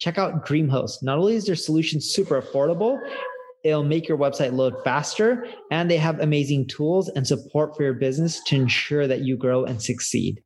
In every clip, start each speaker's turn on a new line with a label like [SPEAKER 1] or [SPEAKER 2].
[SPEAKER 1] Check out DreamHost. Not only is their solution super affordable, it'll make your website load faster, and they have amazing tools and support for your business to ensure that you grow and succeed.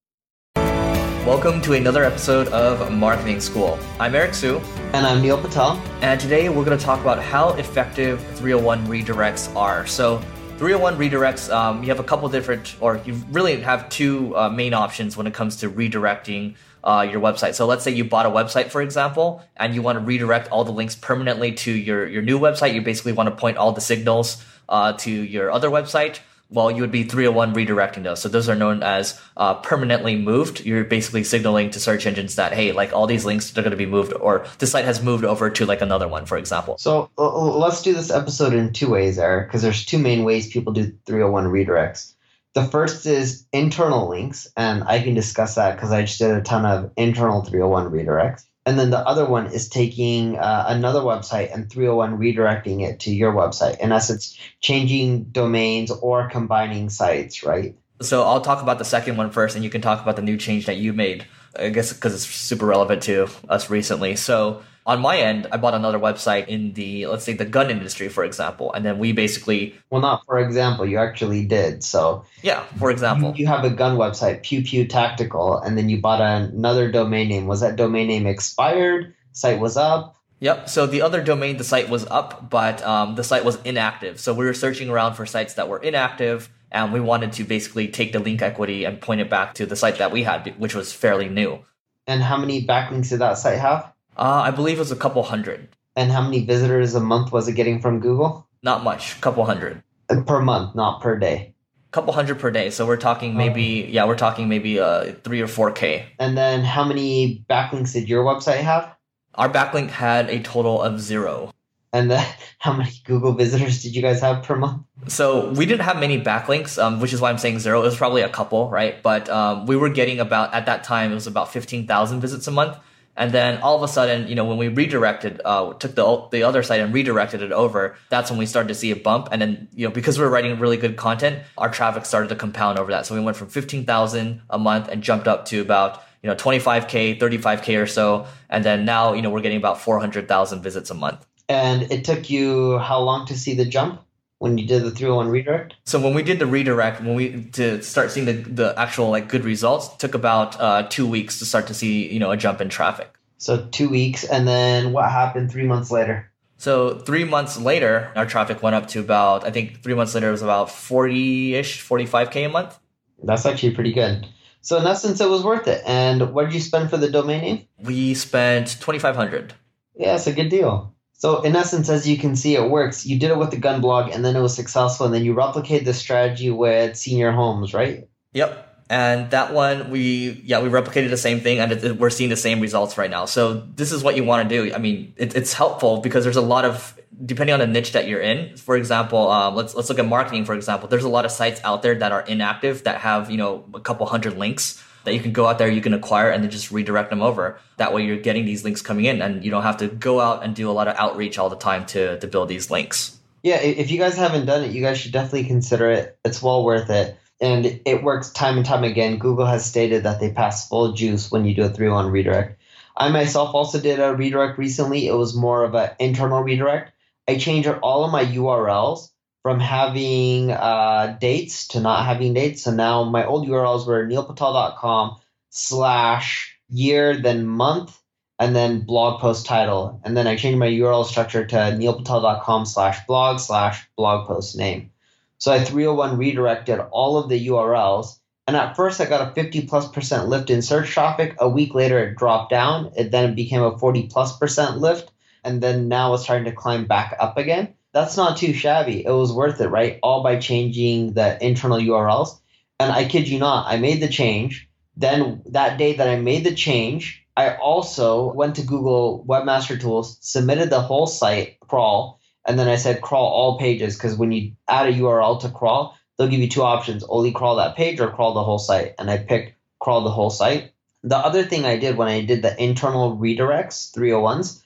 [SPEAKER 2] Welcome to another episode of Marketing School. I'm Eric Siu.
[SPEAKER 3] And I'm Neil Patel.
[SPEAKER 2] And today we're going to talk about how effective 301 redirects are. So, 301 redirects, um, you have a couple different, or you really have two uh, main options when it comes to redirecting uh, your website. So let's say you bought a website, for example, and you want to redirect all the links permanently to your, your new website. You basically want to point all the signals uh, to your other website well, you would be 301 redirecting those. So those are known as uh, permanently moved. You're basically signaling to search engines that, hey, like all these links are going to be moved or the site has moved over to like another one, for example.
[SPEAKER 3] So let's do this episode in two ways, Eric, because there's two main ways people do 301 redirects. The first is internal links, and I can discuss that because I just did a ton of internal 301 redirects. And then the other one is taking uh, another website and 301 redirecting it to your website. In essence, changing domains or combining sites, right?
[SPEAKER 2] So I'll talk about the second one first, and you can talk about the new change that you made. I guess because it's super relevant to us recently. So on my end, I bought another website in the let's say the gun industry, for example, and then we basically
[SPEAKER 3] well, not for example, you actually did. So
[SPEAKER 2] yeah, for example,
[SPEAKER 3] you, you have a gun website, Pew Pew Tactical, and then you bought another domain name. Was that domain name expired? Site was up.
[SPEAKER 2] Yep. So the other domain, the site was up, but um, the site was inactive. So we were searching around for sites that were inactive, and we wanted to basically take the link equity and point it back to the site that we had, which was fairly new.
[SPEAKER 3] And how many backlinks did that site have?
[SPEAKER 2] Uh, I believe it was a couple hundred.
[SPEAKER 3] And how many visitors a month was it getting from Google?
[SPEAKER 2] Not much, couple hundred.
[SPEAKER 3] Uh, per month, not per day.
[SPEAKER 2] Couple hundred per day. So we're talking maybe, yeah, we're talking maybe uh, three or four K.
[SPEAKER 3] And then how many backlinks did your website have?
[SPEAKER 2] Our backlink had a total of zero.
[SPEAKER 3] And then how many Google visitors did you guys have per month?
[SPEAKER 2] So we didn't have many backlinks, um, which is why I'm saying zero. It was probably a couple, right? But um, we were getting about, at that time, it was about 15,000 visits a month. And then all of a sudden, you know, when we redirected, uh, took the the other site and redirected it over, that's when we started to see a bump. And then, you know, because we were writing really good content, our traffic started to compound over that. So we went from 15,000 a month and jumped up to about, you know, 25K, 35K or so. And then now, you know, we're getting about 400,000 visits a month.
[SPEAKER 3] And it took you how long to see the jump? When you did the 301 redirect?
[SPEAKER 2] So when we did the redirect, when we to start seeing the, the actual like good results, took about uh, two weeks to start to see you know a jump in traffic.
[SPEAKER 3] So two weeks, and then what happened three months later?
[SPEAKER 2] So three months later, our traffic went up to about I think three months later it was about forty ish, forty five k a month.
[SPEAKER 3] That's actually pretty good. So in essence, it was worth it. And what did you spend for the domain name?
[SPEAKER 2] We spent twenty five hundred.
[SPEAKER 3] Yeah, it's a good deal. So in essence, as you can see, it works. You did it with the gun blog, and then it was successful, and then you replicate the strategy with senior homes, right?
[SPEAKER 2] Yep. And that one, we yeah, we replicated the same thing, and it, we're seeing the same results right now. So this is what you want to do. I mean, it, it's helpful because there's a lot of depending on the niche that you're in. For example, um, let's let's look at marketing. For example, there's a lot of sites out there that are inactive that have you know a couple hundred links that you can go out there, you can acquire, and then just redirect them over. That way, you're getting these links coming in, and you don't have to go out and do a lot of outreach all the time to to build these links.
[SPEAKER 3] Yeah, if you guys haven't done it, you guys should definitely consider it. It's well worth it. And it works time and time again. Google has stated that they pass full juice when you do a 301 redirect. I myself also did a redirect recently. It was more of an internal redirect. I changed all of my URLs from having uh, dates to not having dates. So now my old URLs were neilpatel.com slash year, then month, and then blog post title. And then I changed my URL structure to neilpatel.com slash blog slash blog post name. So I 301 redirected all of the URLs. And at first I got a 50 plus percent lift in search traffic. A week later it dropped down. It then became a 40 plus percent lift. And then now it's starting to climb back up again that's not too shabby. It was worth it, right? All by changing the internal URLs. And I kid you not, I made the change. Then that day that I made the change, I also went to Google Webmaster Tools, submitted the whole site crawl, and then I said crawl all pages because when you add a URL to crawl, they'll give you two options only crawl that page or crawl the whole site. And I picked crawl the whole site. The other thing I did when I did the internal redirects, 301s,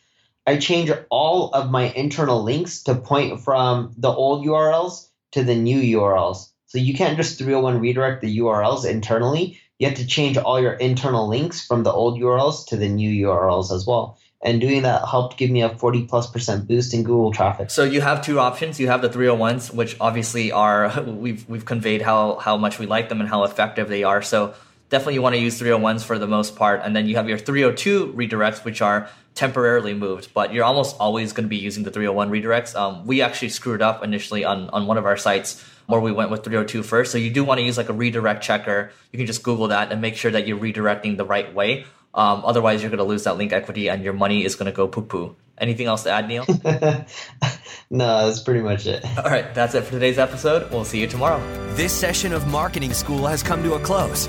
[SPEAKER 3] I change all of my internal links to point from the old URLs to the new URLs. So you can't just 301 redirect the URLs internally. You have to change all your internal links from the old URLs to the new URLs as well and doing that helped give me a 40 plus percent boost in Google traffic.
[SPEAKER 2] So you have two options. You have the 301s, which obviously are we've we've conveyed how how much we like them and how effective they are. So definitely you want to use 301s for the most part, and then you have your 302 redirects, which are temporarily moved, but you're almost always going to be using the 301 redirects. Um, we actually screwed up initially on on one of our sites where we went with 302 first. So you do want to use like a redirect checker. You can just Google that and make sure that you're redirecting the right way. Um, otherwise, you're going to lose that link equity and your money is going to go poo poo. Anything else to add, Neil?
[SPEAKER 3] no, that's pretty much it.
[SPEAKER 2] All right, that's it for today's episode. We'll see you tomorrow.
[SPEAKER 4] This session of Marketing School has come to a close.